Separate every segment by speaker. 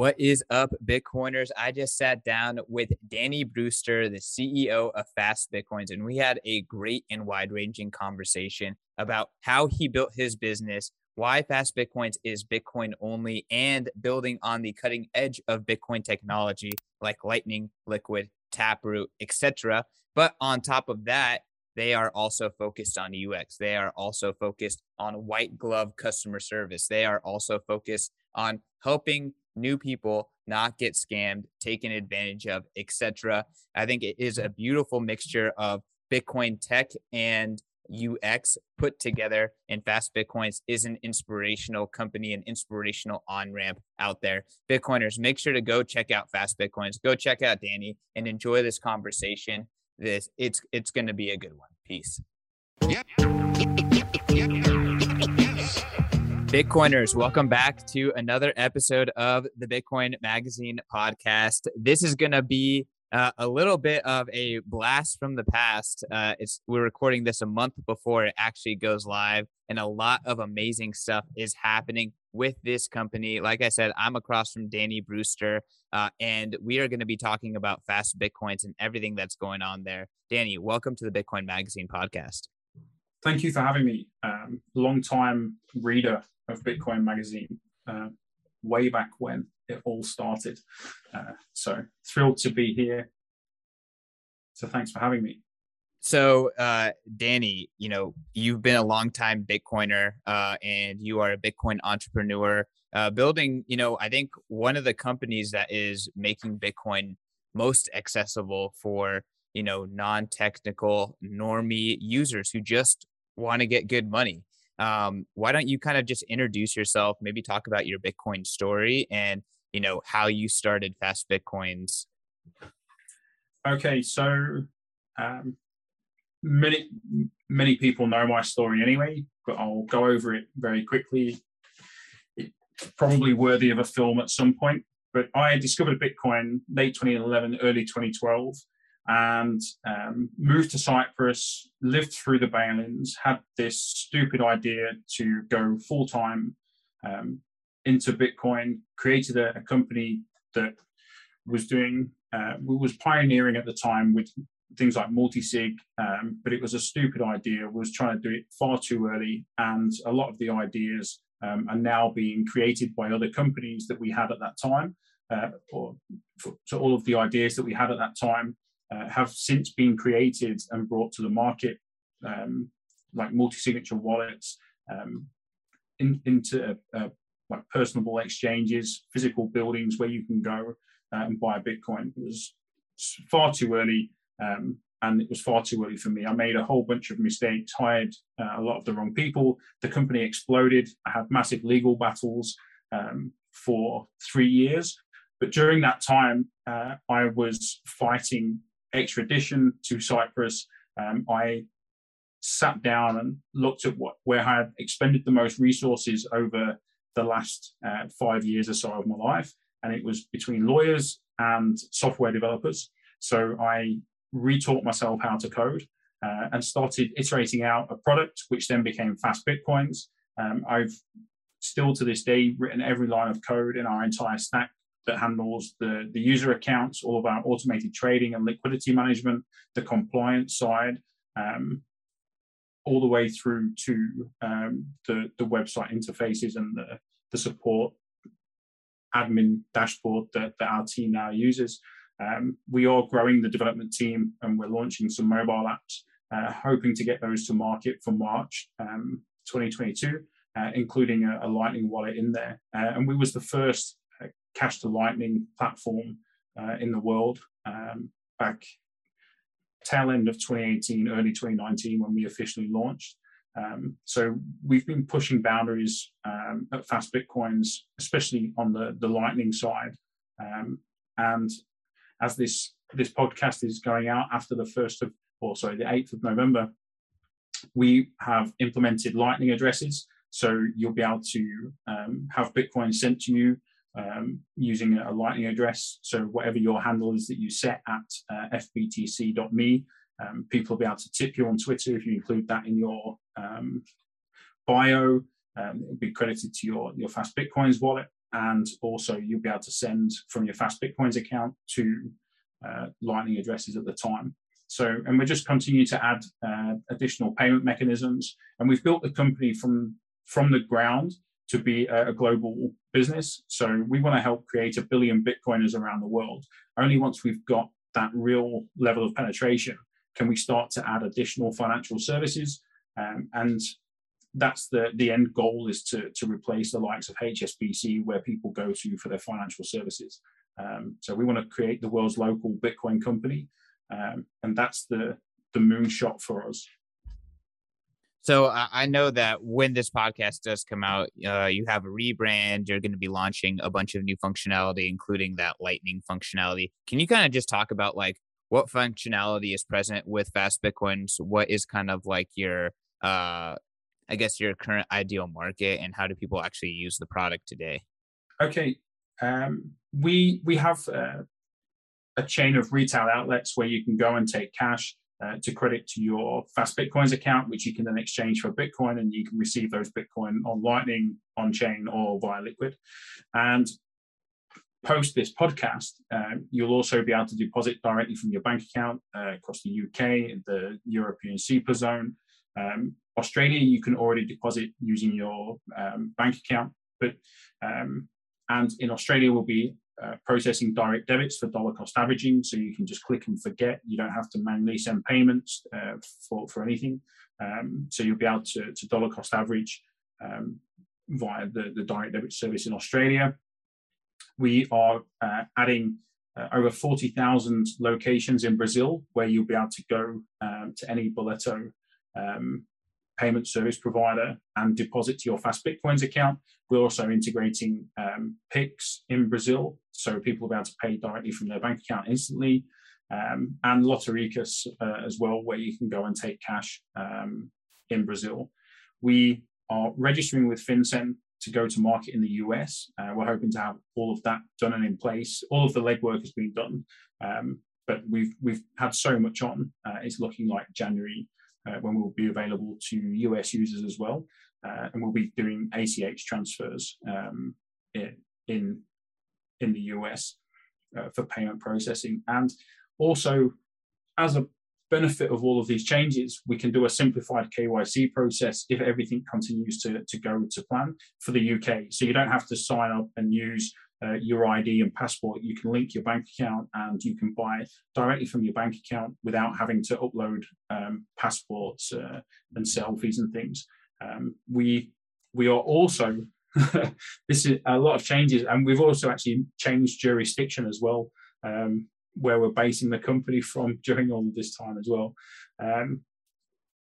Speaker 1: What is up, Bitcoiners? I just sat down with Danny Brewster, the CEO of Fast Bitcoins, and we had a great and wide ranging conversation about how he built his business, why Fast Bitcoins is Bitcoin only, and building on the cutting edge of Bitcoin technology like Lightning, Liquid, Taproot, etc. But on top of that, they are also focused on UX. They are also focused on white glove customer service. They are also focused on helping new people not get scammed, taken advantage of, etc. I think it is a beautiful mixture of Bitcoin tech and UX put together, and Fast Bitcoins is an inspirational company, an inspirational on ramp out there. Bitcoiners, make sure to go check out Fast Bitcoins, go check out Danny, and enjoy this conversation. This it's it's going to be a good one. Peace. Yep. Bitcoiners, welcome back to another episode of the Bitcoin Magazine podcast. This is going to be uh, a little bit of a blast from the past. Uh, it's we're recording this a month before it actually goes live, and a lot of amazing stuff is happening with this company. Like I said, I'm across from Danny Brewster, uh, and we are going to be talking about fast bitcoins and everything that's going on there. Danny, welcome to the Bitcoin Magazine podcast.
Speaker 2: Thank you for having me. Um, long time reader of Bitcoin Magazine uh, way back when it all started. Uh, so thrilled to be here. So thanks for having me.
Speaker 1: So, uh, Danny, you know, you've been a long time Bitcoiner uh, and you are a Bitcoin entrepreneur, uh, building, you know, I think one of the companies that is making Bitcoin most accessible for, you know, non technical normie users who just want to get good money. Um, why don't you kind of just introduce yourself, maybe talk about your Bitcoin story and, you know, how you started Fast Bitcoins?
Speaker 2: Okay, so um, many many people know my story anyway, but I'll go over it very quickly. It's probably worthy of a film at some point. But I discovered Bitcoin late 2011, early 2012 and um, moved to Cyprus, lived through the bail-ins, had this stupid idea to go full time um, into Bitcoin, created a, a, company that was doing, uh, was pioneering at the time with things like multi-sig, um, but it was a stupid idea, was trying to do it far too early, and a lot of the ideas um, are now being created by other companies that we had at that time. Uh, or so all of the ideas that we had at that time uh, have since been created and brought to the market, um, like multi-signature wallets, um, in, into uh, like personable exchanges, physical buildings where you can go uh, and buy Bitcoin. It was far too early, um, and it was far too early for me. I made a whole bunch of mistakes, hired uh, a lot of the wrong people. The company exploded. I had massive legal battles um, for three years. But during that time, uh, I was fighting extradition to Cyprus, um, I sat down and looked at what where I had expended the most resources over the last uh, five years or so of my life, and it was between lawyers and software developers. So I retaught myself how to code uh, and started iterating out a product, which then became Fast Bitcoins. Um, I've still to this day written every line of code in our entire stack that handles the, the user accounts, all of our automated trading and liquidity management, the compliance side, um, all the way through to um, the, the website interfaces and the, the support admin dashboard that, that our team now uses. Um, we are growing the development team and we're launching some mobile apps, uh, hoping to get those to market for March um, 2022, uh, including a, a, Lightning wallet in there. Uh, and we was the first cash to lightning platform uh, in the world um, back tail end of 2018, early 2019 when we officially launched. Um, so we've been pushing boundaries um, at Fast Bitcoins, especially on the, the Lightning side. Um, and as this this podcast is going out after the first of, or sorry, the 8th of November, we have implemented Lightning addresses. So you'll be able to um, have Bitcoin sent to you um, using a Lightning address. So whatever your handle is that you set at uh, fbtc.me, um, people will be able to tip you on Twitter if you include that in your um, bio. Um, it will be credited to your, your Fast Bitcoins wallet. and also you'll be able to send from your Fast Bitcoins account to uh, Lightning addresses at the time. So, and we're just continue to add uh, additional payment mechanisms, and we've built the company from from the ground to be a, global business. So, we want to help create a billion Bitcoiners around the world. Only once we've got that real level of penetration can we start to add additional financial services um, and that's the the end goal is to to replace the likes of HSBC where people go to for their financial services. Um, so we want to create the world's local Bitcoin company, um, and that's the the moonshot for us.
Speaker 1: So I know that when this podcast does come out, uh, you have a rebrand. You're going to be launching a bunch of new functionality, including that Lightning functionality. Can you kind of just talk about like what functionality is present with Fast Bitcoins? What is kind of like your uh, I guess your current ideal market and how do people actually use the product today?
Speaker 2: Okay, um, we we have uh, a chain of retail outlets where you can go and take cash uh, to credit to your Fast Bitcoins account, which you can then exchange for Bitcoin, and you can receive those Bitcoin on Lightning, on chain, or via Liquid. And post this podcast, uh, you'll also be able to deposit directly from your bank account uh, across the UK, the European SEPA zone, um, Australia, you can already deposit using your um, bank account, but um, and in Australia, we'll be uh, processing direct debits for dollar cost averaging, so you can just click and forget. You don't have to manually send payments uh, for for anything. Um, so you'll be able to, to dollar cost average um, via the, the direct debit service in Australia. We are uh, adding uh, over 40,000 locations in Brazil where you'll be able to go um, to any Boleto um, payment service provider and deposit to your Fast Bitcoins account. We're also integrating um, Pix in Brazil, so people will be able to pay directly from their bank account instantly, um, and Lotéricas uh, as well, where you can go and take cash um, in Brazil. We are registering with FinCEN to go to market in the US. Uh, we're hoping to have all of that done and in place. All of the legwork has been done, um, but we've we've had so much on. Uh, it's looking like January when we'll be available to US users as well. Uh, and we'll be doing ACH transfers um, in, in, in the US uh, for payment processing. And also, as a benefit of all of these changes, we can do a simplified KYC process if everything continues to, to go to plan for the UK. So you don't have to sign up and use uh, your ID and passport, you can link your bank account and you can buy directly from your bank account without having to upload um, passports uh, and selfies and things. Um, we we are also this is a lot of changes, and we've also actually changed jurisdiction as well, um, where we're basing the company from during all this time as well. Um,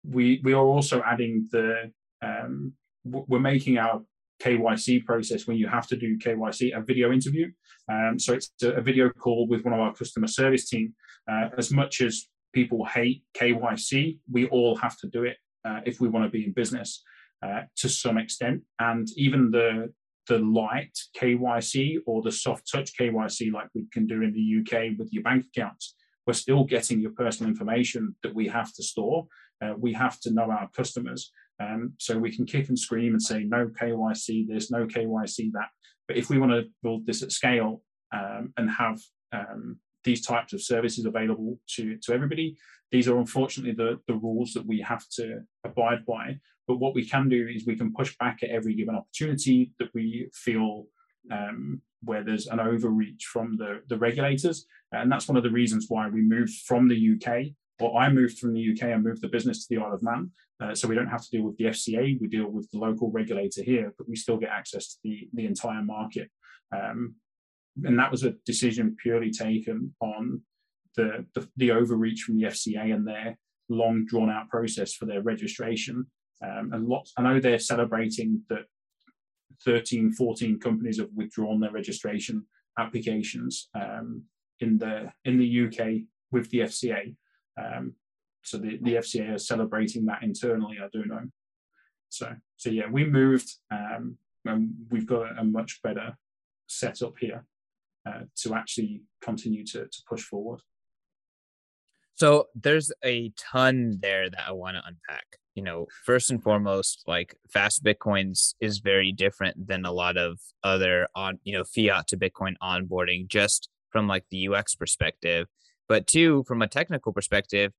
Speaker 2: we we are also adding the um, we're making our KYC process when you have to do KYC, a video interview. Um, so it's a, video call with one of our customer service team. Uh, as much as people hate KYC, we all have to do it uh, if we want to be in business uh, to some extent. And even the the light KYC or the soft touch KYC, like we can do in the UK with your bank accounts, we're still getting your personal information that we have to store. Uh, we have to know our customers. Um, so we can kick and scream and say no KYC this, no KYC that. But if we want to build this at scale um, and have um, these types of services available to, to everybody, these are unfortunately the, the rules that we have to abide by. But what we can do is we can push back at every given opportunity that we feel um, where there's an overreach from the, the regulators. And that's one of the reasons why we moved from the UK well, I moved from the UK and moved the business to the Isle of Man. Uh, so we don't have to deal with the FCA, we deal with the local regulator here, but we still get access to the, the entire market. Um, and that was a decision purely taken on the, the, the, overreach from the FCA and their long drawn out process for their registration. Um, and lots, I know they're celebrating that 13, 14 companies have withdrawn their registration applications um, in the in the UK with the FCA. Um, so the, the FCA is celebrating that internally, I do know. So, so yeah, we moved um, and we've got a, much better setup here uh, to actually continue to, to push forward.
Speaker 1: So there's a ton there that I want to unpack. you know, first and foremost, like fast Bitcoins is very different than a lot of other on, you know, fiat to Bitcoin onboarding just from like the UX perspective. But two, from a technical perspective,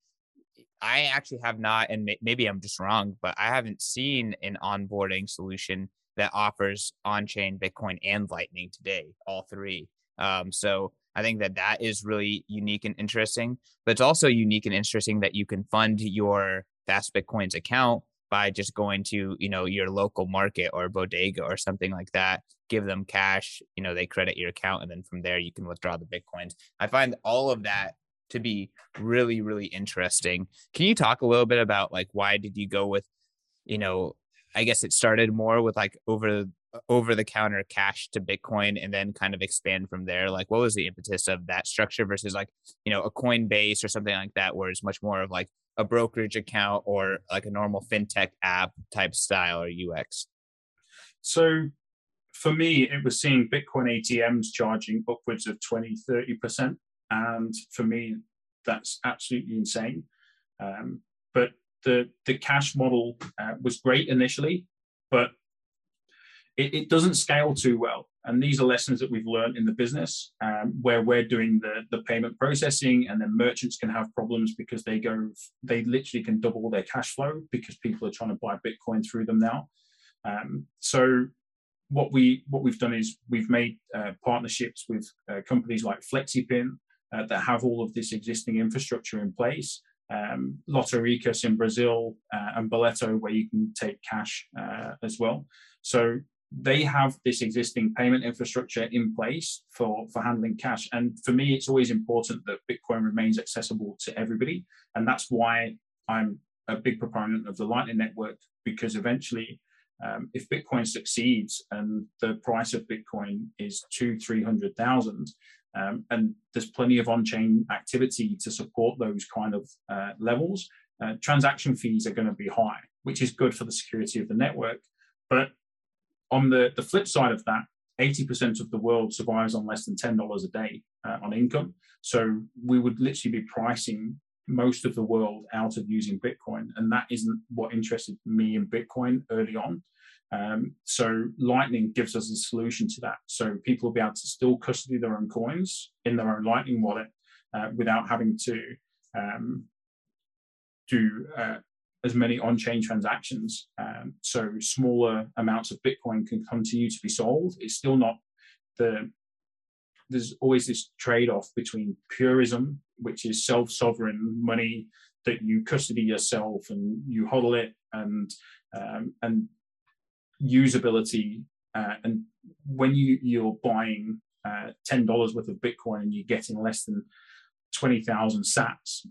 Speaker 1: I actually have not, and maybe I'm just wrong, but I haven't seen an onboarding solution that offers on-chain Bitcoin and Lightning today, all three. Um, so I think that that is really unique and interesting. But it's also unique and interesting that you can fund your Fast Bitcoins account by just going to you know your local market or bodega or something like that give them cash you know they credit your account and then from there you can withdraw the bitcoins i find all of that to be really really interesting. Can you talk a little bit about like why did you go with you know i guess it started more with like over over the counter cash to bitcoin and then kind of expand from there? Like what was the impetus of that structure versus like you know a coinbase or something like that where it's much more of like a brokerage account or like a normal fintech app type style or ux
Speaker 2: so for me it was seeing bitcoin atms charging upwards of 20 30% and for me, that's absolutely insane. Um, but the the cash model uh, was great initially, but it, it, doesn't scale too well. And these are lessons that we've learned in the business, um, where we're doing the the payment processing, and then merchants can have problems because they go they literally can double their cash flow because people are trying to buy Bitcoin through them now. Um, so what we what we've done is we've made uh, partnerships with uh, companies like Flexepin, uh, that have all of this existing infrastructure in place. Um, Lotéricas in Brazil uh, and Boleto, where you can take cash uh, as well. So they have this existing payment infrastructure in place for, for handling cash. And for me, it's always important that Bitcoin remains accessible to everybody. And that's why I'm a big proponent of the Lightning Network, because eventually, um, if Bitcoin succeeds and the price of Bitcoin is two, 300,000, um, and there's plenty of on-chain activity to support those kind of uh, levels. Uh, transaction fees are going to be high, which is good for the security of the network. But on the, the flip side of that, 80% of the world survives on less than $10 a day uh, on income. So we would literally be pricing most of the world out of using Bitcoin. And that isn't what interested me in Bitcoin early on. Um, so Lightning gives us a solution to that. So people will be able to still custody their own coins in their own Lightning wallet uh, without having to um, do uh, as many on-chain transactions. Um, so smaller amounts of Bitcoin can continue to be sold. It's still not the there's always this trade-off between purism, which is self-sovereign money that you custody yourself and you hodl it, and um, and usability uh, and when you you're buying uh, ten dollars worth of Bitcoin and you're getting less than twenty thousand Sats,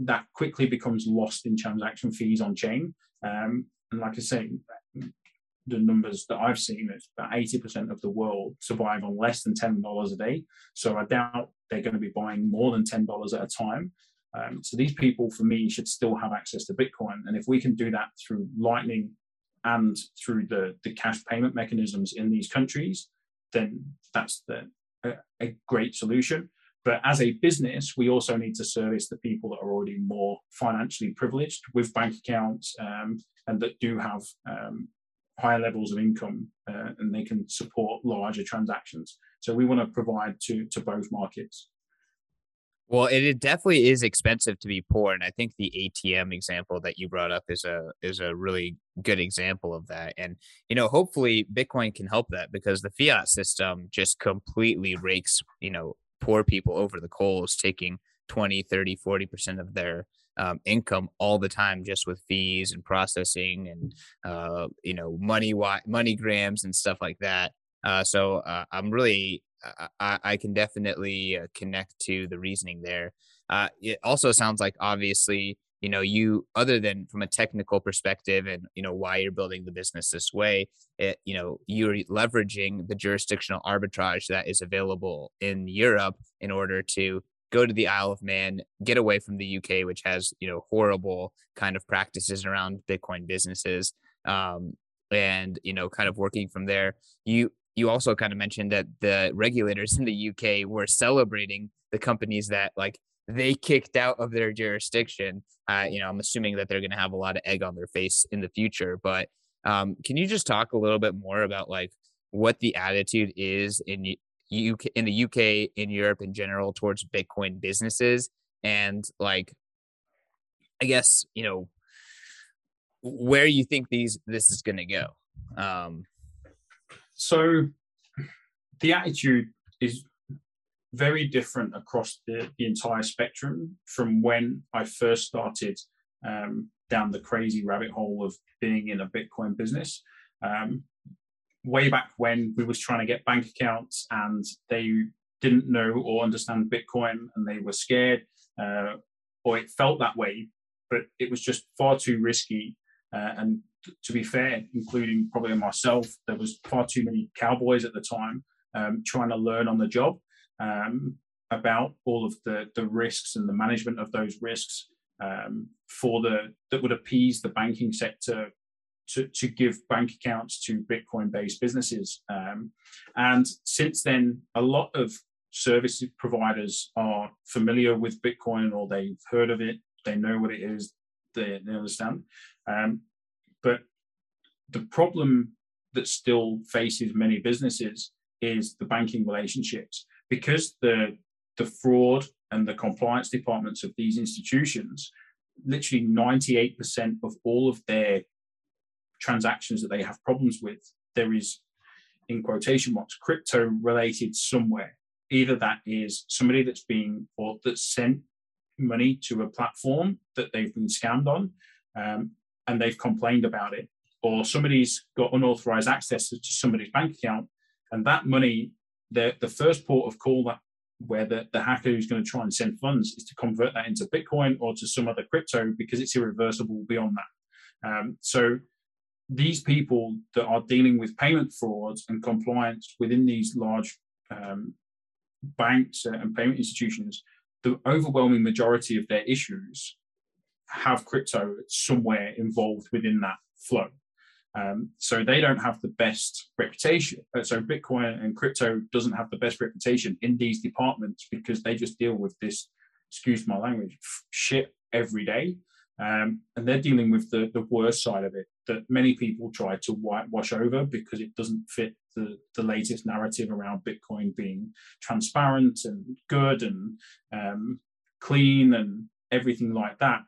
Speaker 2: that quickly becomes lost in transaction fees on chain. Um, and like I say, the numbers that I've seen is about eighty percent of the world survive on less than ten dollars a day. So I doubt they're going to be buying more than ten dollars at a time. Um, so these people, for me, should still have access to Bitcoin. And if we can do that through Lightning and through the, the cash payment mechanisms in these countries, then that's the, a, a great solution. But as a business, we also need to service the people that are already more financially privileged with bank accounts um, and that do have um, higher levels of income uh, and they can support larger transactions. So we want to provide to, to both markets.
Speaker 1: Well, it, it, definitely is expensive to be poor, and I think the ATM example that you brought up is a is a really good example of that. And you know, hopefully, Bitcoin can help that because the fiat system just completely rakes you know poor people over the coals, taking 20, 30, 40 percent of their um, income all the time just with fees and processing and uh, you know money money grams and stuff like that. Uh, so uh, I'm really I, I can definitely uh, connect to the reasoning there. Uh, it also sounds like obviously, you know, you other than from a technical perspective and you know why you're building the business this way, it you know you're leveraging the jurisdictional arbitrage that is available in Europe in order to go to the Isle of Man, get away from the UK, which has you know horrible kind of practices around Bitcoin businesses, um, and you know kind of working from there. You you also kind of mentioned that the regulators in the UK were celebrating the companies that like they kicked out of their jurisdiction. Uh, you know, I'm assuming that they're going to have a lot of egg on their face in the future. But um, can you just talk a little bit more about like what the attitude is in UK, in the UK, in Europe in general, towards Bitcoin businesses, and like, I guess you know where you think these this is going to go. Um,
Speaker 2: so, the attitude is very different across the, the entire spectrum from when I first started um, down the crazy rabbit hole of being in a Bitcoin business. Um, way back when we was trying to get bank accounts and they didn't know or understand Bitcoin and they were scared, uh, or it felt that way, but it was just far too risky. Uh, and to be fair, including probably myself, there was far too many cowboys at the time um, trying to learn on the job um, about all of the, the risks and the management of those risks um, for the that would appease the banking sector to, to give bank accounts to Bitcoin based businesses. Um, and since then, a lot of service providers are familiar with Bitcoin or they've heard of it, they know what it is, they, they understand. Um, but the problem that still faces many businesses is the banking relationships. Because the the fraud and the compliance departments of these institutions literally 98% of all of their transactions that they have problems with there is in quotation marks crypto related somewhere. Either that is somebody that's being or that's sent money to a platform that they've been scammed on um, and they've complained about it or somebody's got unauthorized access to somebody's bank account and that money the, the first port of call that where the, the hacker who's going to try and send funds is to convert that into Bitcoin or to some other crypto because it's irreversible beyond that. Um, so these people that are dealing with payment frauds and compliance within these large um, banks and payment institutions, the overwhelming majority of their issues have crypto somewhere involved within that flow. Um, so they don't have the best reputation. Uh, so Bitcoin and crypto doesn't have the best reputation in these departments because they just deal with this, excuse my language, shit every day. Um, and they're dealing with the, the worst side of it that many people try to whitewash over because it doesn't fit the, the latest narrative around Bitcoin being transparent and good and um, clean and everything like that.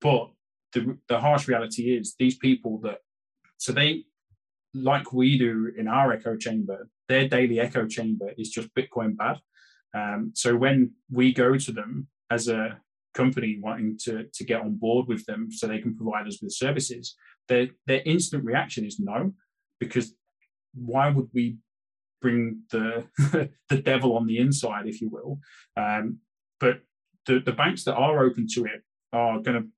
Speaker 2: But the, the harsh reality is these people that so they, like we do in our echo chamber, their daily echo chamber is just Bitcoin bad. Um, so when we go to them as a company wanting to, to get on board with them so they can provide us with services, their, their instant reaction is no, because why would we bring the the devil on the inside, if you will? Um, but the, the banks that are open to it are going to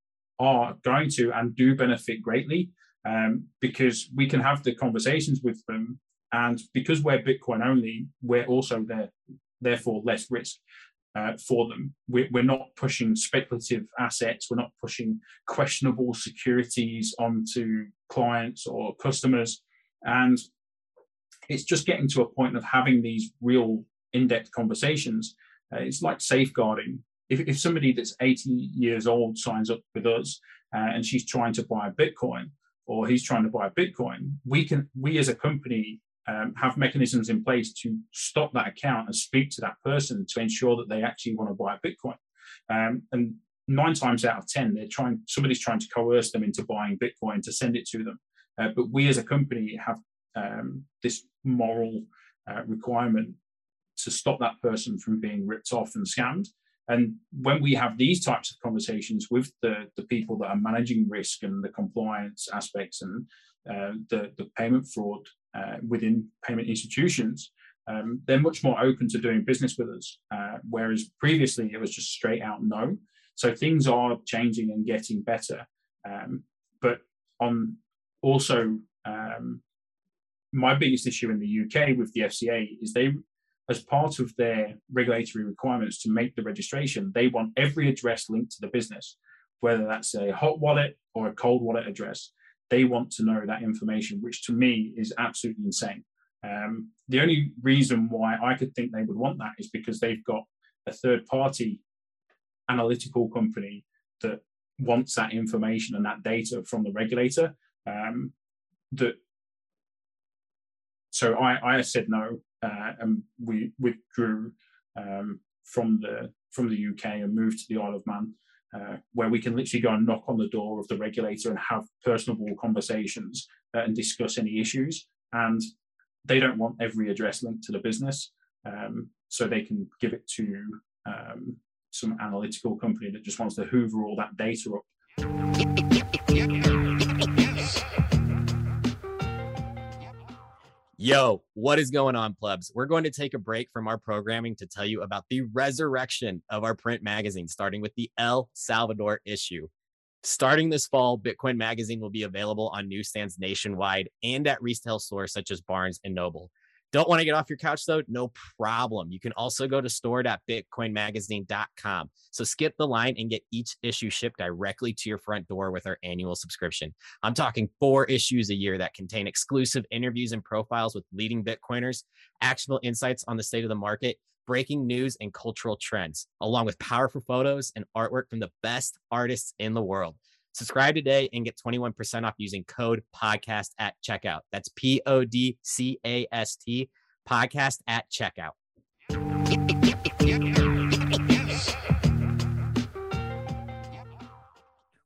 Speaker 2: are going to and do benefit greatly um, because we can have the conversations with them. And because we're Bitcoin only, we're also there, therefore less risk uh, for them. We're, we're not pushing speculative assets. We're not pushing questionable securities onto clients or customers. And it's just getting to a point of having these real in-depth conversations. Uh, it's like safeguarding. If, if somebody that's 80 years old signs up with us uh, and she's trying to buy a Bitcoin, or he's trying to buy a Bitcoin, we can we as a company um, have mechanisms in place to stop that account and speak to that person to ensure that they actually want to buy a Bitcoin. Um, and nine times out of ten, they're trying somebody's trying to coerce them into buying Bitcoin to send it to them. Uh, but we as a company have um, this moral uh, requirement to stop that person from being ripped off and scammed. And when we have these types of conversations with the, the people that are managing risk and the compliance aspects and uh, the, the payment fraud uh, within payment institutions, um, they're much more open to doing business with us. Uh, whereas previously it was just straight out no. So things are changing and getting better. Um, but on also, um, my biggest issue in the UK with the FCA is they as part of their regulatory requirements to make the registration, they want every address linked to the business, whether that's a hot wallet or a cold wallet address. They want to know that information, which to me is absolutely insane. Um, the only reason why I could think they would want that is because they've got a third party analytical company that wants that information and that data from the regulator. Um, that so I, I said no, and we withdrew um, from the from the UK and moved to the Isle of Man, uh, where we can literally go and knock on the door of the regulator and have personable conversations uh, and discuss any issues. And they don't want every address linked to the business, um, so they can give it to um, some analytical company that just wants to hoover all that data up.
Speaker 3: Yo, what is going on, plebs? We're going to take a break from our programming to tell you about the resurrection of our print magazine, starting with the El Salvador issue. Starting this fall, Bitcoin Magazine will be available on newsstands nationwide and at retail stores such as Barnes and Noble. Don't want to get off your couch though? No problem. You can also go to store.bitcoinmagazine.com. So skip the line and get each issue shipped directly to your front door with our annual subscription. I'm talking four issues a year that contain exclusive interviews and profiles with leading Bitcoiners, actionable insights on the state of the market, breaking news and cultural trends, along with powerful photos and artwork from the best artists in the world. Subscribe today and get 21% off using code podcast at checkout. That's P O D C A S T podcast at checkout.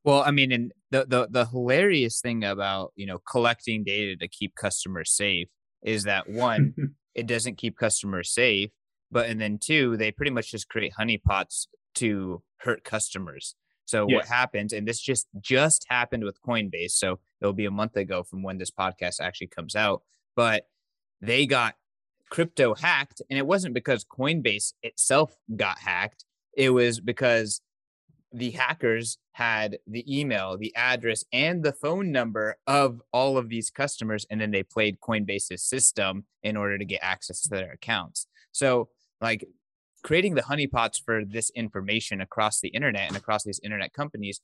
Speaker 1: Well, I mean, and the, the the hilarious thing about you know collecting data to keep customers safe is that one, it doesn't keep customers safe, but and then two, they pretty much just create honeypots to hurt customers. So yes. what happens, and this just just happened with Coinbase. So it'll be a month ago from when this podcast actually comes out. But they got crypto hacked, and it wasn't because Coinbase itself got hacked. It was because the hackers had the email, the address, and the phone number of all of these customers, and then they played Coinbase's system in order to get access to their accounts. So, like creating the honeypots for this information across the internet and across these internet companies,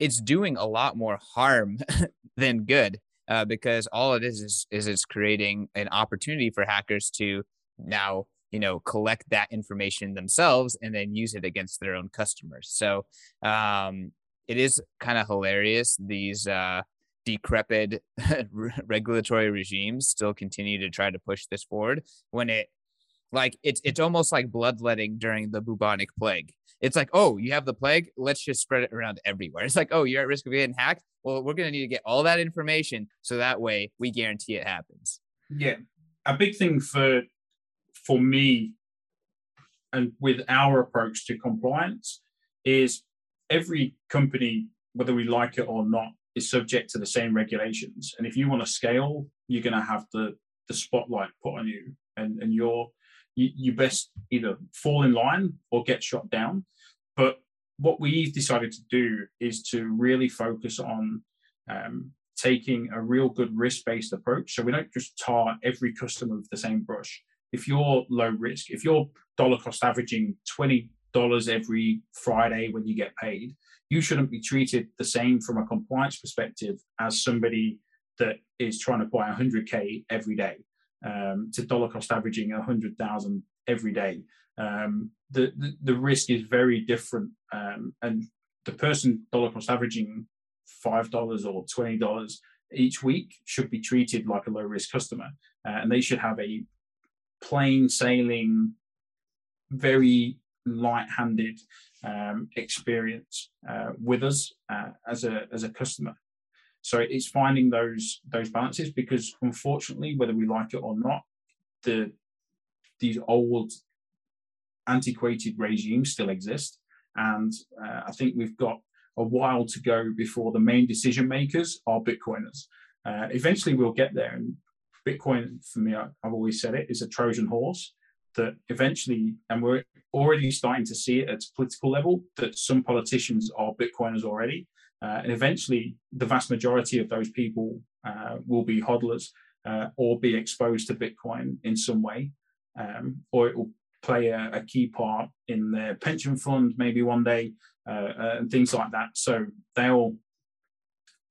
Speaker 1: it's doing a lot more harm than good uh, because all it is, is is it's creating an opportunity for hackers to now you know collect that information themselves and then use it against their own customers. So um, it is kind of hilarious these. Uh, decrepit regulatory regimes still continue to try to push this forward when it like it's it's almost like bloodletting during the bubonic plague. It's like, oh, you have the plague, let's just spread it around everywhere. It's like, oh, you're at risk of getting hacked. Well, we're gonna need to get all that information so that way we guarantee it happens.
Speaker 2: Yeah, a big thing for for me and with our approach to compliance is every company, whether we like it or not, is subject to the same regulations. And if you want to scale, you're going to have the the spotlight put on you, and and you're you, you best either fall in line or get shot down. But what we've decided to do is to really focus on um, taking a real good risk based approach. So we don't just tar every customer with the same brush. If you're low risk, if you're dollar cost averaging $20 every Friday when you get paid, you shouldn't be treated the same from a compliance perspective as somebody that is trying to buy 100K every day um, to dollar cost averaging 100,000 every day. Um, the, the, the risk is very different, um, and the person dollar cost averaging five dollars or twenty dollars each week should be treated like a low risk customer, uh, and they should have a plain sailing, very light handed um, experience uh, with us uh, as a as a customer. So it's finding those those balances because unfortunately, whether we like it or not, the these old antiquated regimes still exist, and uh, I think we've got a while to go before the main decision makers are Bitcoiners. Uh, eventually, we'll get there, and Bitcoin, for me, I, I've always said it, is a Trojan horse that eventually, and we're already starting to see it at political level, that some politicians are Bitcoiners already. Uh, and eventually, the vast majority of those people uh, will be hodlers uh, or be exposed to Bitcoin in some way, um, or it will play a, a, key part in their pension fund maybe one day, uh, uh, and things like that. So they'll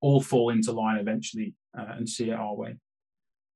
Speaker 2: all fall into line eventually uh, and see it our way.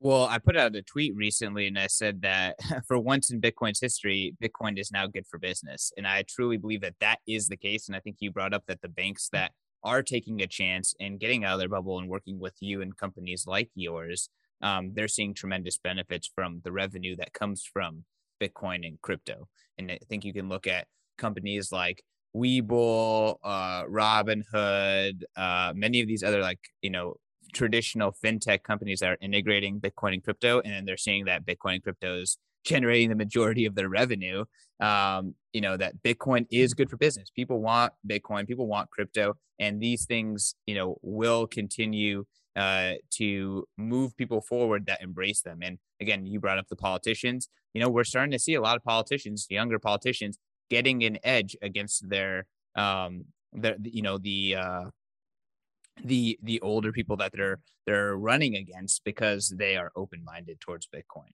Speaker 1: Well, I put out a tweet recently and I said that for once in Bitcoin's history, Bitcoin is now good for business. And I truly believe that that is the case. And I think you brought up that the banks that are taking a chance and getting out of their bubble and working with you and companies like yours, um, they're seeing tremendous benefits from the revenue that comes from Bitcoin and crypto. And I think you can look at companies like Webull, uh, Robinhood, uh, many of these other like you know traditional fintech companies that are integrating Bitcoin and crypto, and then they're seeing that Bitcoin and crypto is generating the majority of their revenue. Um, you know that Bitcoin is good for business. People want Bitcoin, people want crypto, and these things, you know, will continue uh, to move people forward that embrace them. And again, you brought up the politicians. You know, we're starting to see a lot of politicians, younger politicians, getting an edge against their, um, their, you know, the uh, the the older people that they're they're running against because they are open minded towards Bitcoin.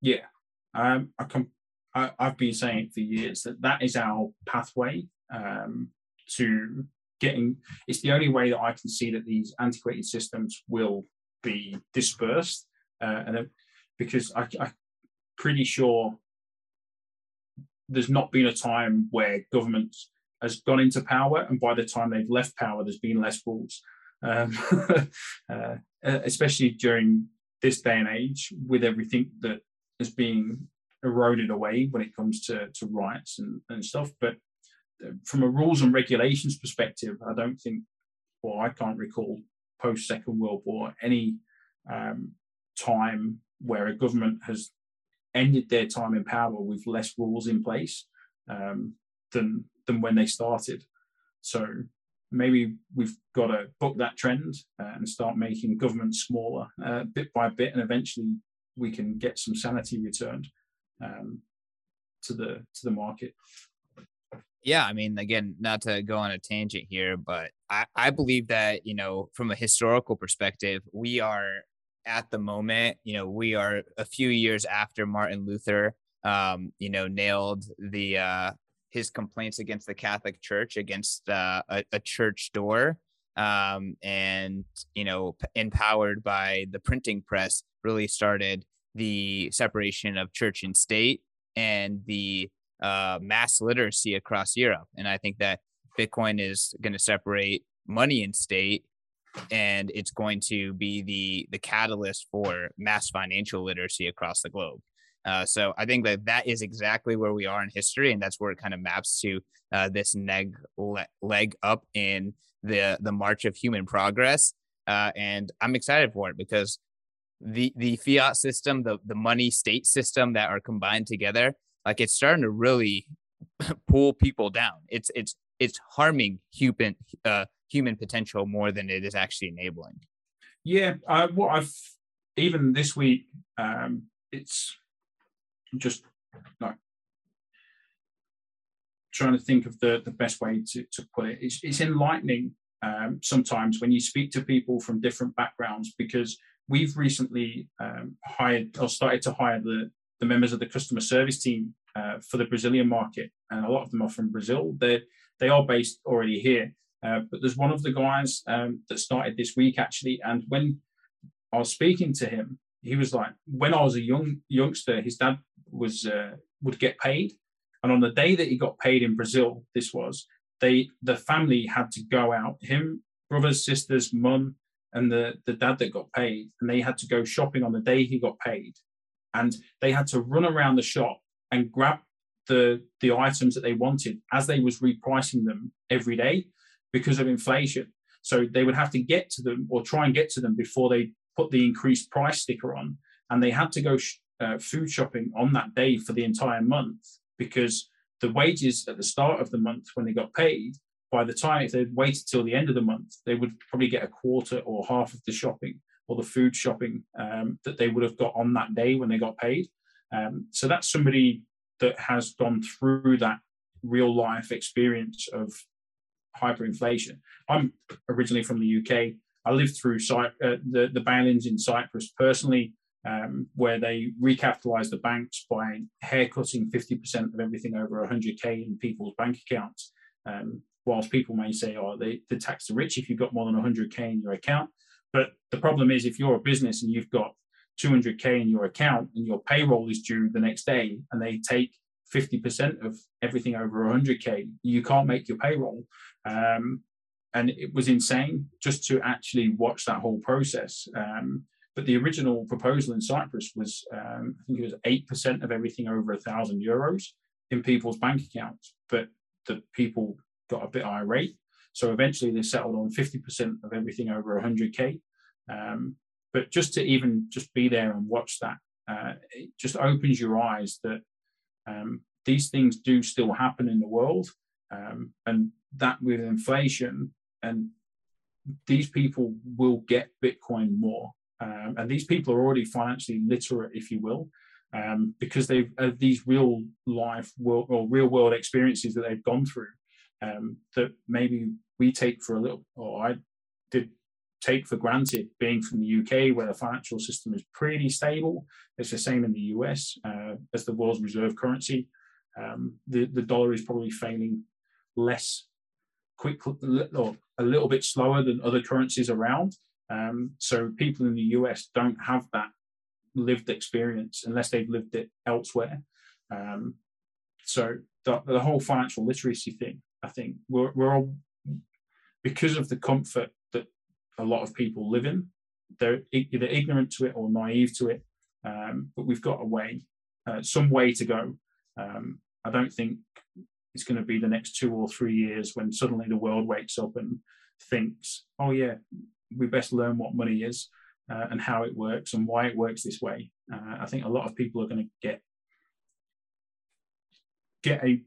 Speaker 2: Yeah, um, I can. I, have been saying for years that that is our pathway um, to getting. It's the only way that I can see that these antiquated systems will be dispersed, uh, and because I, I'm pretty sure there's not been a time where governments has gone into power, and by the time they've left power, there's been less rules. Um, uh, especially during this day and age, with everything that is being eroded away when it comes to, to rights and, and stuff. But uh, from a rules and regulations perspective, I don't think, or I can't recall post Second World War any um, time where a government has ended their time in power with less rules in place um, than than when they started. So maybe we've got to book that trend uh, and start making government smaller uh, bit by bit, and eventually we can get some sanity returned um, to the to the market.
Speaker 1: Yeah, I mean, again, not to go on a tangent here, but I, I believe that you know, from a historical perspective, we are at the moment, you know, we are a few years after Martin Luther, um, you know, nailed the uh, his complaints against the Catholic Church against uh, a, a, church door, um, and you know, p- empowered by the printing press, really started the separation of church and state and the uh, mass literacy across Europe. And I think that Bitcoin is going to separate money and state and it's going to be the the catalyst for mass financial literacy across the globe. Uh, so I think that that is exactly where we are in history, and that's where it kind of maps to uh, this neg le- leg up in the the march of human progress. Uh, and I'm excited for it because the the fiat system, the the money state system that are combined together, like it's starting to really pull people down. It's it's it's harming human uh, human potential more than it is actually enabling.
Speaker 2: Yeah, what I've even this week, um, it's just like trying to think of the, the best way to, to put it. It's, it's enlightening um, sometimes when you speak to people from different backgrounds because we've recently um, hired or started to hire the, the members of the customer service team uh, for the Brazilian market, and a lot of them are from Brazil. They they are based already here, uh, but there's one of the guys um, that started this week actually, and when I was speaking to him, he was like, when I was a young youngster, his dad was uh, would get paid, and on the day that he got paid in Brazil, this was they the family had to go out, him, brothers, sisters, mum, and the the dad that got paid, and they had to go shopping on the day he got paid, and they had to run around the shop and grab the the items that they wanted as they was repricing them every day because of inflation. So they would have to get to them or try and get to them before they put the increased price sticker on, and they had to go sh- uh, food shopping on that day for the entire month because the wages at the start of the month when they got paid by the time if they'd waited till the end of the month they would probably get a quarter or half of the shopping or the food shopping um, that they would have got on that day when they got paid. Um, so that's somebody that has gone through that real life experience of hyperinflation. I'm originally from the uk i lived through Cy- uh, the, the bail-ins in cyprus personally um, where they recapitalized the banks by haircutting 50% of everything over 100k in people's bank accounts. Um, whilst people may say, oh, they, they tax the rich if you've got more than 100k in your account. But the problem is, if you're a business and you've got 200k in your account and your payroll is due the next day, and they take 50% of everything over 100k, you can't make your payroll. Um, and it was insane just to actually watch that whole process. Um, but the original proposal in Cyprus was, um, I think it was 8% of everything over a thousand euros in people's bank accounts. But the people got a bit irate. So eventually they settled on 50% of everything over 100K. Um, but just to even just be there and watch that, uh, it just opens your eyes that um, these things do still happen in the world. Um, and that with inflation and these people will get Bitcoin more. Um, and these people are already financially literate, if you will, um, because they've uh, these real life world, or real world experiences that they've gone through um, that maybe we take for a little, or I did take for granted being from the UK, where the financial system is pretty stable. It's the same in the US uh, as the world's reserve currency. Um, the, the dollar is probably failing less quick or a little bit slower than other currencies around. Um, so people in the US don't have that lived experience unless they've lived it elsewhere. Um, so the, the, whole financial literacy thing, I think we're, we're all because of the comfort that a lot of people live in, they're either ignorant to it or naive to it. Um, but we've got a way, uh, some way to go. Um, I don't think it's going to be the next two or three years when suddenly the world wakes up and thinks, oh, yeah, we best learn what money is uh, and how it works and why it works this way. Uh, I think a lot of people are going to get get a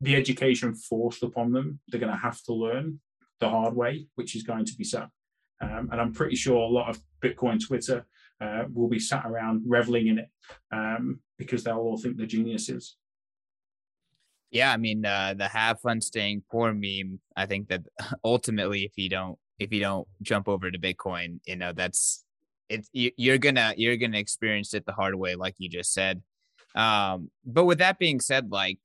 Speaker 2: the education forced upon them. They're going to have to learn the hard way, which is going to be sad. Um, and I'm pretty sure a lot of Bitcoin Twitter uh, will be sat around reveling in it um, because they'll all think they're geniuses.
Speaker 1: Yeah, I mean uh, the "Have fun staying poor" meme. I think that ultimately, if you don't if you don't jump over to Bitcoin, you know that's it's you're gonna you're gonna experience it the hard way, like you just said. Um, but with that being said, like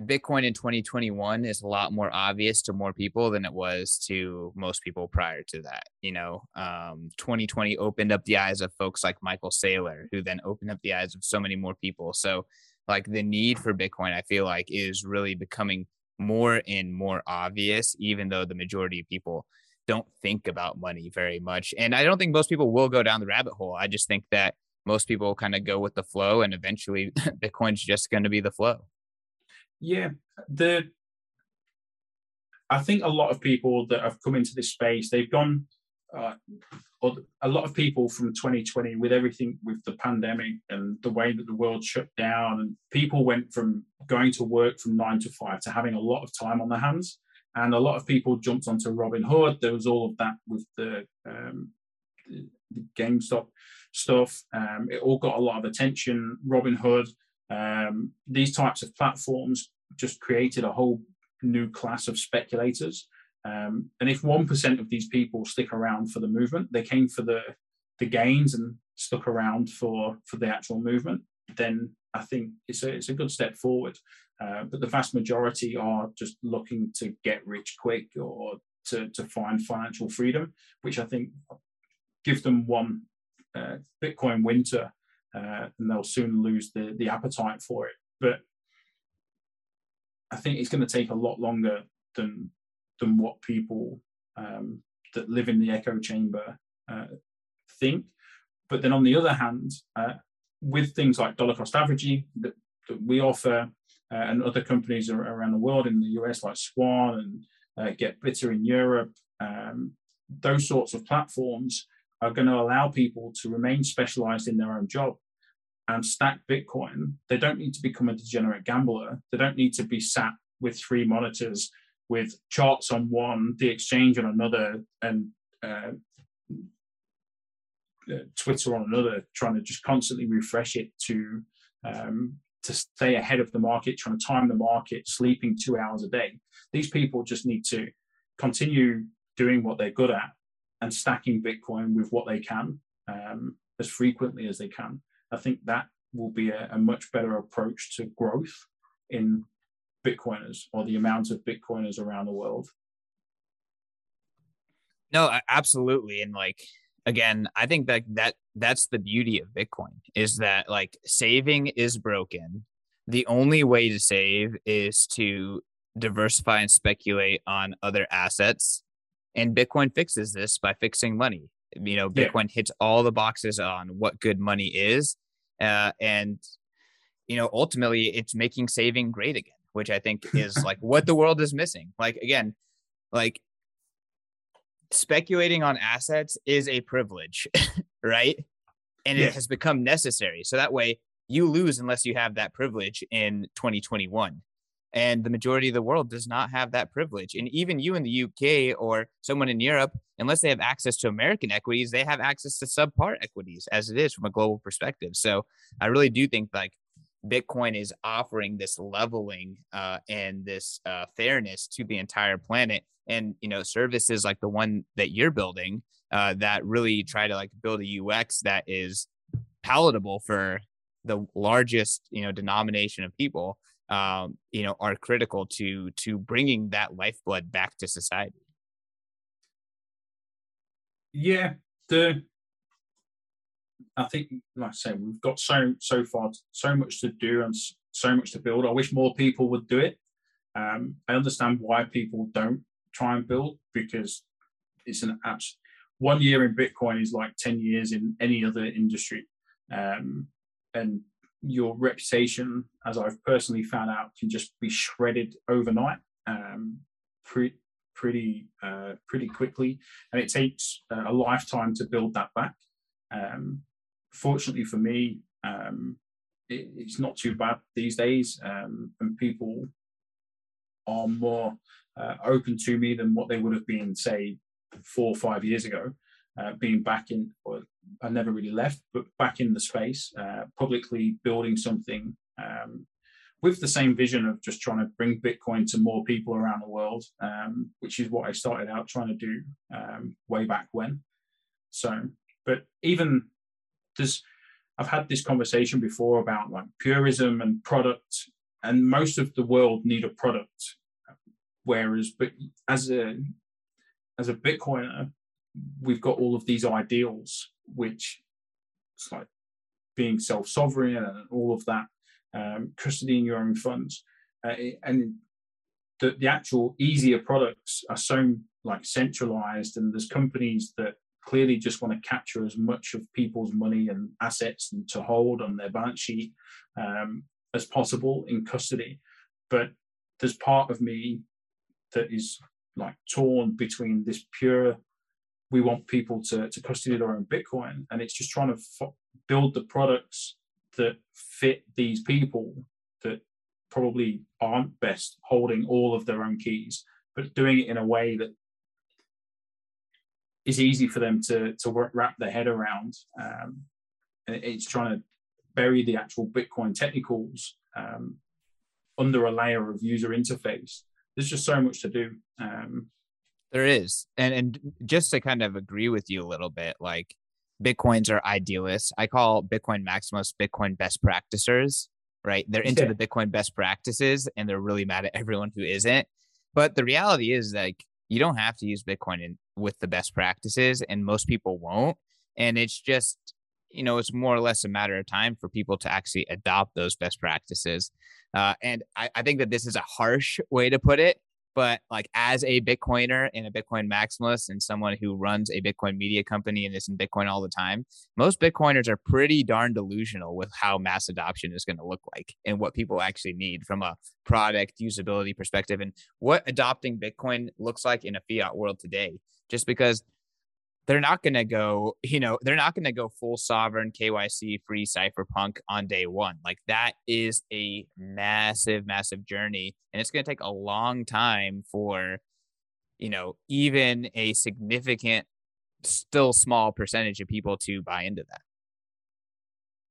Speaker 1: Bitcoin in 2021 is a lot more obvious to more people than it was to most people prior to that. You know, um, 2020 opened up the eyes of folks like Michael Saylor, who then opened up the eyes of so many more people. So, like, the need for Bitcoin, I feel like, is really becoming more and more obvious, even though the majority of people don't think about money very much. And I don't think most people will go down the rabbit hole. I just think that most people kind of go with the flow, and eventually Bitcoin's just going to be the flow.
Speaker 2: Yeah, the I think a lot of people that have come into this space, they've gone. Uh, a lot of people from 2020 with everything with the pandemic and the way that the world shut down and people went from going to work from nine to five to having a lot of time on their hands. And a lot of people jumped onto robinhood there was all of that with the, um, the gamestop stuff. Um, it all got a lot of attention. Robinhood um, these types of platforms just created a whole new class of speculators. Um, and if 1% of these people stick around for the movement, they came for the, the gains and stuck around for, for the actual movement, then I think it's a, it's a good step forward. Uh, but the vast majority are just looking to get rich quick or to, to find financial freedom, which I think give them one uh, Bitcoin winter uh, and they'll soon lose the, the appetite for it. But I think it's going to take a lot longer than than what people um, that live in the echo chamber uh, think. But then on the other hand, uh, with things like dollar cost averaging that, that we offer, uh, and other companies around the world in the US like Swan and uh, Get Bittr in Europe, um, those sorts of platforms are going to allow people to remain specialized in their own job and stack Bitcoin, they don't need to become a degenerate gambler. They don't need to be sat with three monitors with charts on one, the exchange on another, and uh, uh, Twitter on another, trying to just constantly refresh it to um, to stay ahead of the market, trying to time the market, sleeping two hours a day. These people just need to continue doing what they're good at and stacking Bitcoin with what they can um, as frequently as they can. I think that will be a, a much better approach to growth in Bitcoiners or the amount of Bitcoiners around the world.
Speaker 1: No, absolutely. And like again, I think that that that's the beauty of Bitcoin is that like saving is broken. The only way to save is to diversify and speculate on other assets. And Bitcoin fixes this by fixing money. You know, Bitcoin yeah. hits all the boxes on what good money is. Uh, and, you know, ultimately it's making saving great again, which I think is like what the world is missing. Like, again, like speculating on assets is a privilege, right? And yeah. it has become necessary. So that way you lose unless you have that privilege in 2021. And the majority of the world does not have that privilege. And even you in the UK or someone in Europe, unless they have access to American equities, they have access to subpar equities as it is from a global perspective. So I really do think like Bitcoin is offering this leveling uh, and this uh, fairness to the entire planet. And you know, services like the one that you're building uh, that really try to like build a UX that is palatable for the largest you know denomination of people. Um, you know, are critical to to bringing that lifeblood back to society.
Speaker 2: Yeah, the I think, like I say, we've got so so far so much to do and so much to build. I wish more people would do it. Um, I understand why people don't try and build because it's an apps. One year in Bitcoin is like ten years in any other industry, um, and your reputation, as I've personally found out, can just be shredded overnight. Um, pre- pretty uh, pretty quickly, and it takes a lifetime to build that back. Um, fortunately for me, um, it, it's not too bad these days, um, and people are more uh, open to me than what they would have been, say, four or five years ago. Uh, being back in, I never really left, but back in the space, uh, publicly building something um, with the same vision of just trying to bring Bitcoin to more people around the world, um, which is what I started out trying to do um, way back when. So, but even there's I've had this conversation before about like purism and product, and most of the world need a product. Whereas, but as a as a Bitcoiner, we've got all of these ideals, which it's like being self-sovereign and all of that, um, custodying your own funds, uh, and the, the actual easier products are so like centralized, and there's companies that clearly just want to capture as much of people's money and assets and to hold on their balance sheet um, as possible in custody. But there's part of me that is like torn between this pure we want people to, to custody their own bitcoin and it's just trying to f- build the products that fit these people that probably aren't best holding all of their own keys but doing it in a way that is easy for them to to work, wrap their head around. Um, it's trying to bury the actual Bitcoin technicals um, under a layer of user interface. There's just so much to do. Um,
Speaker 1: there is, and and just to kind of agree with you a little bit, like Bitcoins are idealists. I call Bitcoin maximalists Bitcoin best practicers. Right? They're into yeah. the Bitcoin best practices, and they're really mad at everyone who isn't. But the reality is, like, you don't have to use Bitcoin in, with the best practices, and most people won't. And it's just, you know, it's more or less a matter of time for people to actually adopt those best practices. Uh, and I, I think that this is a harsh way to put it, but like as a Bitcoiner and a Bitcoin maximalist and someone who runs a Bitcoin media company and is in Bitcoin all the time, most Bitcoiners are pretty darn delusional with how mass adoption is going to look like and what people actually need from a product usability perspective and what adopting Bitcoin looks like in a fiat world today. Just because they're not going to go, you know, they're not going to go full sovereign KYC free cypherpunk on day one. Like that is a massive, massive journey. And it's going to take a long time for, you know, even a significant, still small percentage of people to buy into that.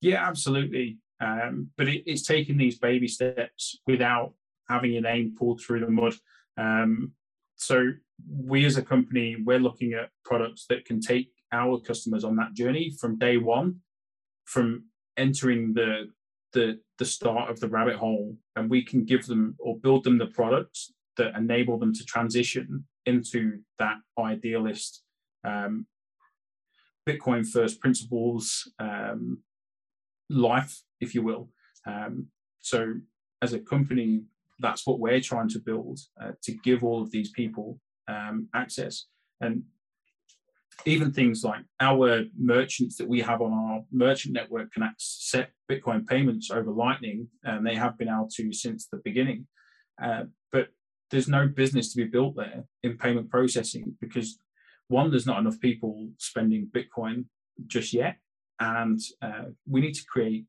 Speaker 2: Yeah, absolutely. Um, but it, it's taking these baby steps without having your name pulled through the mud. Um, so we as a company, we're looking at products that can take our customers on that journey from day one, from entering the the the start of the rabbit hole, and we can give them or build them the products that enable them to transition into that idealist um, Bitcoin first principles um, life, if you will. Um, so, as a company, that's what we're trying to build uh, to give all of these people um, access. And even things like our merchants that we have on our merchant network can accept Bitcoin payments over Lightning, and they have been able to since the beginning. Uh, but there's no business to be built there in payment processing because one, there's not enough people spending Bitcoin just yet, and uh, we need to create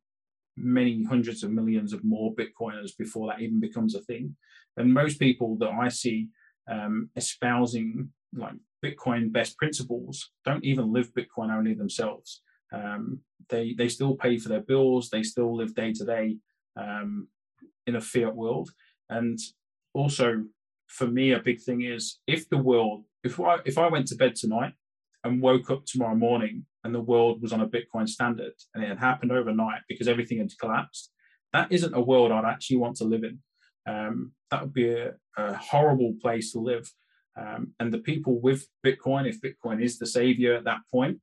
Speaker 2: many hundreds of millions of more Bitcoiners before that even becomes a thing. And most people that I see um, espousing like Bitcoin best principles don't even live Bitcoin only themselves. Um, they they still pay for their bills. They still live day to day um, in a fiat world. And also, for me, a big thing is if the world, if I if I went to bed tonight and woke up tomorrow morning and the world was on a Bitcoin standard and it had happened overnight because everything had collapsed, that isn't a world I'd actually want to live in. Um, that would be a, a, horrible place to live. Um, and the people with Bitcoin, if Bitcoin is the savior at that point,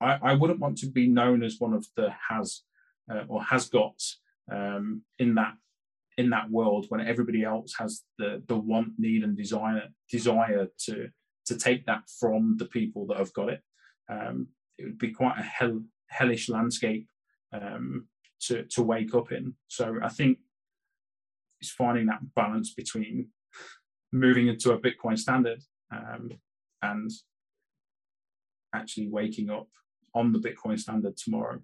Speaker 2: I, I wouldn't want to be known as one of the has uh, or has got um, in that in that world when everybody else has the the want, need, and desire desire to to take that from the people that have got it. Um, it would be quite a hell, hellish landscape um, to to wake up in. So I think it's finding that balance between moving into a Bitcoin standard um, and actually waking up on the Bitcoin standard tomorrow.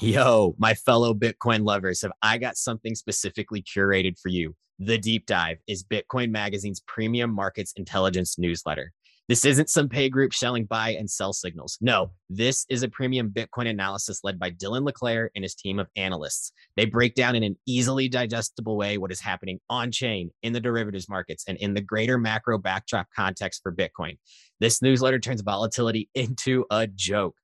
Speaker 3: Yo, my fellow Bitcoin lovers, have I got something specifically curated for you? The Deep Dive is Bitcoin Magazine's premium markets intelligence newsletter. This isn't some pay group selling buy and sell signals. No, this is a premium Bitcoin analysis led by Dylan LeClaire and his team of analysts. They break down in an easily digestible way what is happening on chain, in the derivatives markets, and in the greater macro backdrop context for Bitcoin. This newsletter turns volatility into a joke.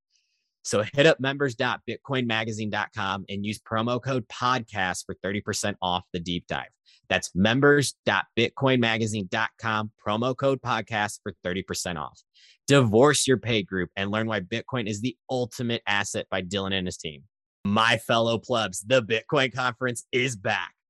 Speaker 3: So hit up members.bitcoinmagazine.com and use promo code podcast for 30% off the deep dive. That's members.bitcoinmagazine.com, promo code podcast for 30% off. Divorce your pay group and learn why Bitcoin is the ultimate asset by Dylan and his team. My fellow plebs, the Bitcoin conference is back.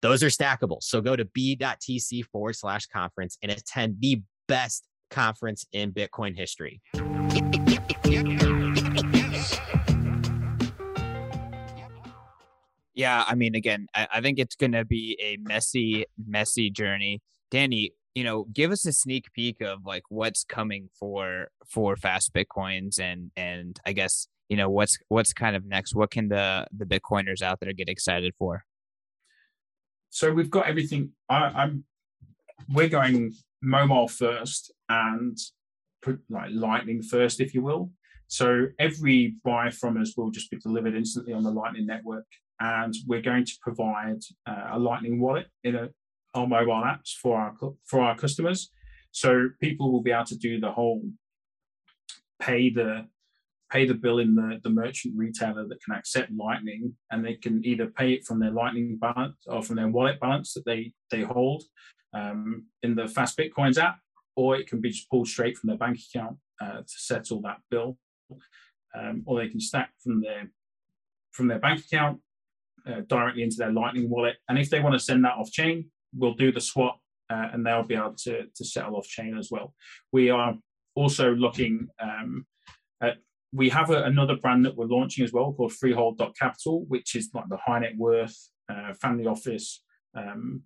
Speaker 3: Those are stackable. So go to b.tc forward slash conference and attend the best conference in Bitcoin history.
Speaker 1: Yeah, I mean, again, I, I think it's going to be a messy, messy journey. Danny, you know, give us a sneak peek of like what's coming for for fast bitcoins and and I guess you know what's what's kind of next. What can the the bitcoiners out there get excited for?
Speaker 2: So we've got everything. I, am we're going mobile first and like lightning first, if you will. So every buy from us will just be delivered instantly on the Lightning network, and we're going to provide uh, a Lightning wallet in a, our mobile apps for our for our customers. So people will be able to do the whole pay the pay the bill in the, the merchant retailer that can accept Lightning, and they can either pay it from their Lightning balance or from their wallet balance that they they hold um, in the Fast Bitcoins app, or it can be just pulled straight from their bank account uh, to settle that bill, um, or they can stack from their from their bank account uh, directly into their Lightning wallet. And if they want to send that off chain, we'll do the swap, uh, and they'll be able to to settle off chain as well. We are also looking um, at we have a, another brand that we're launching as well called Freehold Capital, which is like the high net worth uh, family office um,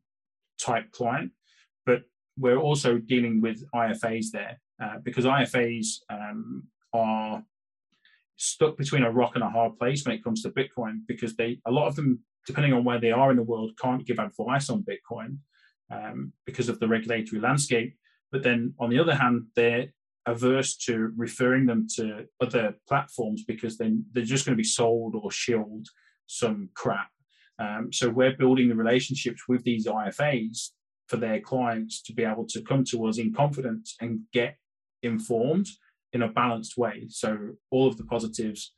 Speaker 2: type client. But we're also dealing with IFAs there uh, because IFAs um, are stuck between a rock and a hard place when it comes to Bitcoin because they a lot of them, depending on where they are in the world, can't give advice on Bitcoin um, because of the regulatory landscape. But then on the other hand, they're averse to referring them to other platforms because then they're just going to be sold or shilled some crap. Um, so we're building the relationships with these IFAs for their clients to be able to come to us in confidence and get informed in a balanced way. So all of the positives,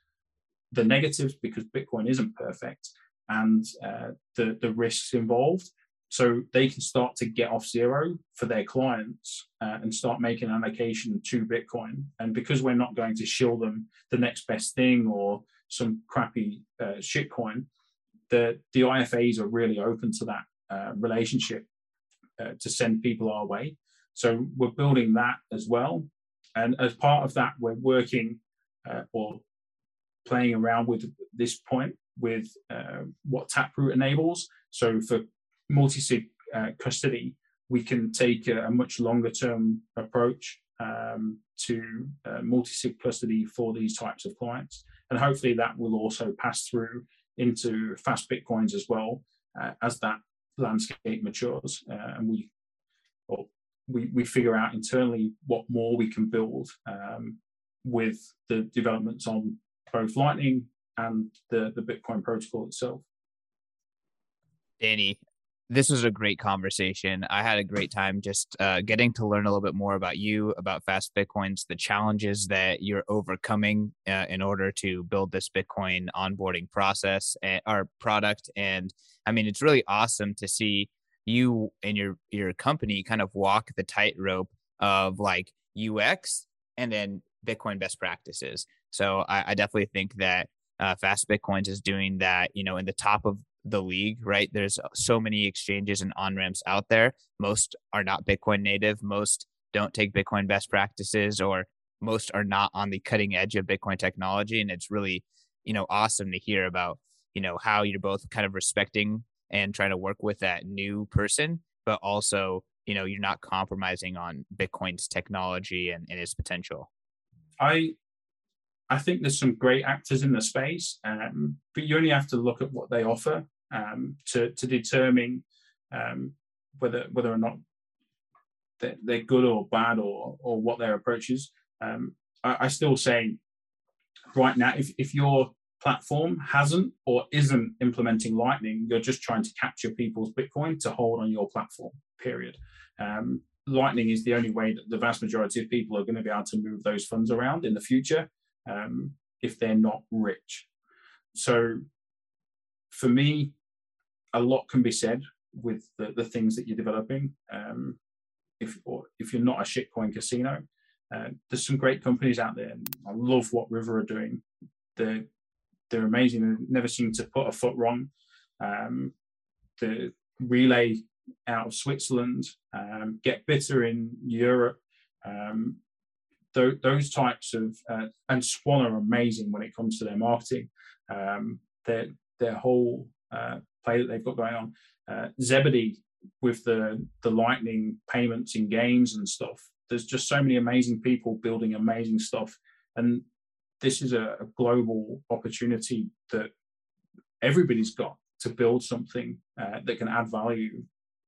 Speaker 2: the negatives, because Bitcoin isn't perfect, and uh, the the risks involved. So they can start to get off zero for their clients uh, and start making an allocation to Bitcoin. And because we're not going to shill them the next best thing or some crappy uh, shitcoin, the the IFAs are really open to that uh, relationship uh, to send people our way. So we're building that as well. And as part of that, we're working uh, or playing around with this point with uh, what Taproot enables. So for multi-sig uh, custody, we can take a, a much longer term approach um, to uh, multi-sig custody for these types of clients. And hopefully that will also pass through into fast Bitcoins as well uh, as that landscape matures uh, and we or we, we figure out internally what more we can build um, with the developments on both Lightning and the, the Bitcoin protocol itself.
Speaker 1: Danny, this was a great conversation. I had a great time just uh, getting to learn a little bit more about you, about Fast Bitcoins, the challenges that you're overcoming uh, in order to build this Bitcoin onboarding process and our product. And I mean, it's really awesome to see you and your your company kind of walk the tightrope of like UX and then Bitcoin best practices. So I, I definitely think that uh, Fast Bitcoins is doing that. You know, in the top of the league, right? There's so many exchanges and on ramps out there. Most are not Bitcoin native. Most don't take Bitcoin best practices, or most are not on the cutting edge of Bitcoin technology. And it's really, you know, awesome to hear about, you know, how you're both kind of respecting and trying to work with that new person, but also, you know, you're not compromising on Bitcoin's technology and, and its potential.
Speaker 2: I I think there's some great actors in the space, um, but you only have to look at what they offer um, to to determine um, whether whether or not they're, they're, good or bad or or what their approach is. Um, I, I, still say right now, if if your platform hasn't or isn't implementing Lightning, you're just trying to capture people's Bitcoin to hold on your platform. Period. Um, Lightning is the only way that the vast majority of people are going to be able to move those funds around in the future um, if they're not rich. So, for me, a lot can be said with the, the things that you're developing. Um, if or if you're not a shitcoin casino, uh, there's some great companies out there. I love what River are doing. They're they're amazing. They never seem to put a foot wrong. Um, the Relai out of Switzerland, um, get Bittr in Europe. Um, th- those types of uh, and Swan are amazing when it comes to their marketing. Um, their their whole uh, play that they've got going on. Uh, Zebedee with the the lightning payments in games and stuff. There's just so many amazing people building amazing stuff, and this is a, a global opportunity that everybody's got to build something uh, that can add value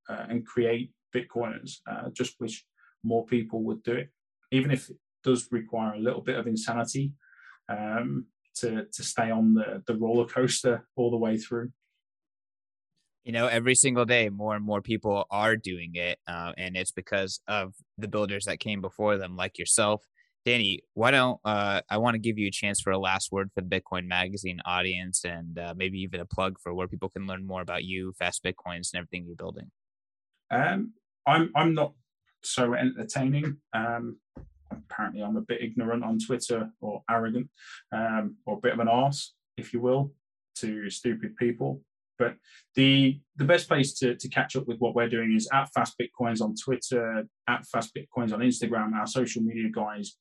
Speaker 2: uh, and create Bitcoiners. Uh, just wish more people would do it, even if it does require a little bit of insanity um, to to stay on the the roller coaster all the way through
Speaker 1: you know every single day more and more people are doing it uh, and it's because of the builders that came before them like yourself. Danny why don't uh, i want to give you a chance for a last word for the bitcoin magazine audience and uh, maybe even a plug for where people can learn more about you fast bitcoins and everything you're building.
Speaker 2: Um, i'm i'm not so entertaining. Um, apparently i'm a bit ignorant on twitter or arrogant um, or a bit of an arse if you will to stupid people but the the best place to, to catch up with what we're doing is at Fast Bitcoins on Twitter, at Fast Bitcoins on Instagram. Our social media guys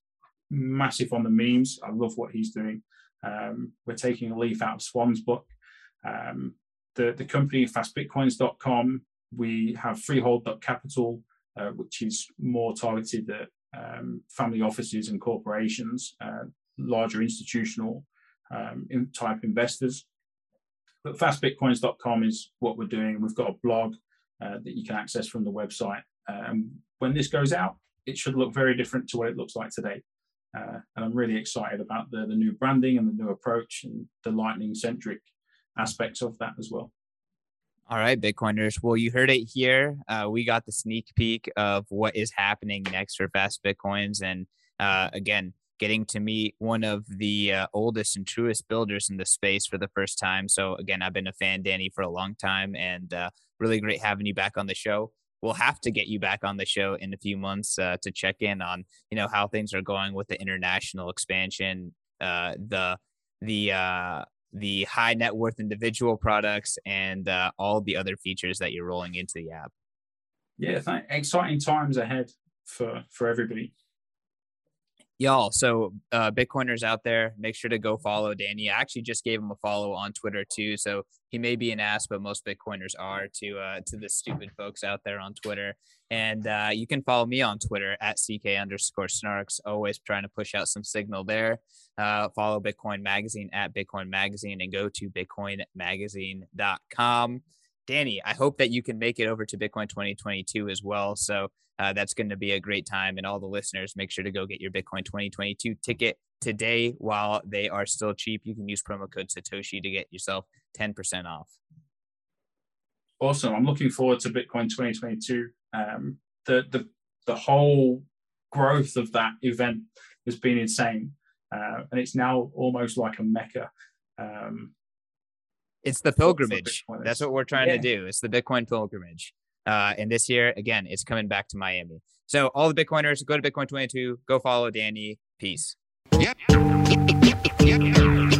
Speaker 2: massive on the memes. I love what he's doing. Um, we're taking a leaf out of Swan's book. Um, the, the company fastbitcoins.com, we have freehold.capital, uh, which is more targeted at um, family offices and corporations, uh, larger institutional um, in type investors. But fastbitcoins.com is what we're doing. We've got a blog uh, that you can access from the website. Um, when this goes out, it should look very different to what it looks like today. Uh, and I'm really excited about the, the new branding and the new approach and the lightning centric aspects of that as well.
Speaker 1: All right, Bitcoiners. Well, you heard it here. Uh, we got the sneak peek of what is happening next for Fast Bitcoins. And uh, again, getting to meet one of the uh, oldest and truest builders in the space for the first time. So, again, I've been a fan, Danny, for a long time and uh, really great having you back on the show. We'll have to get you back on the show in a few months uh, to check in on, you know, how things are going with the international expansion, uh, the the uh, the high net worth individual products, and uh, all the other features that you're rolling into the app.
Speaker 2: Yeah, th- exciting times ahead for for everybody
Speaker 1: y'all so uh bitcoiners out there make sure to go follow danny. I actually just gave him a follow on twitter too so he may be an ass but most bitcoiners are to uh to the stupid folks out there on twitter. And uh you can follow me on twitter at ck underscore snarks always trying to push out some signal there. Uh follow bitcoin magazine at bitcoin magazine and go to bitcoinmagazine.com danny i hope that you can make it over to bitcoin 2022 as well so uh, that's going to be a great time. And all the listeners, make sure to go get your Bitcoin 2022 ticket today while they are still cheap. You can use promo code Satoshi to get yourself 10% off.
Speaker 2: Awesome. I'm looking forward to Bitcoin 2022. Um, the, the, the whole growth of that event has been insane. Uh, and it's now almost like a mecca. Um,
Speaker 1: it's the pilgrimage. That's what we're trying yeah. to do. It's the Bitcoin pilgrimage. Uh, and this year, again, it's coming back to Miami. So all the Bitcoiners, go to Bitcoin 22, go follow Danny. Peace. Yep. Yep. Yep.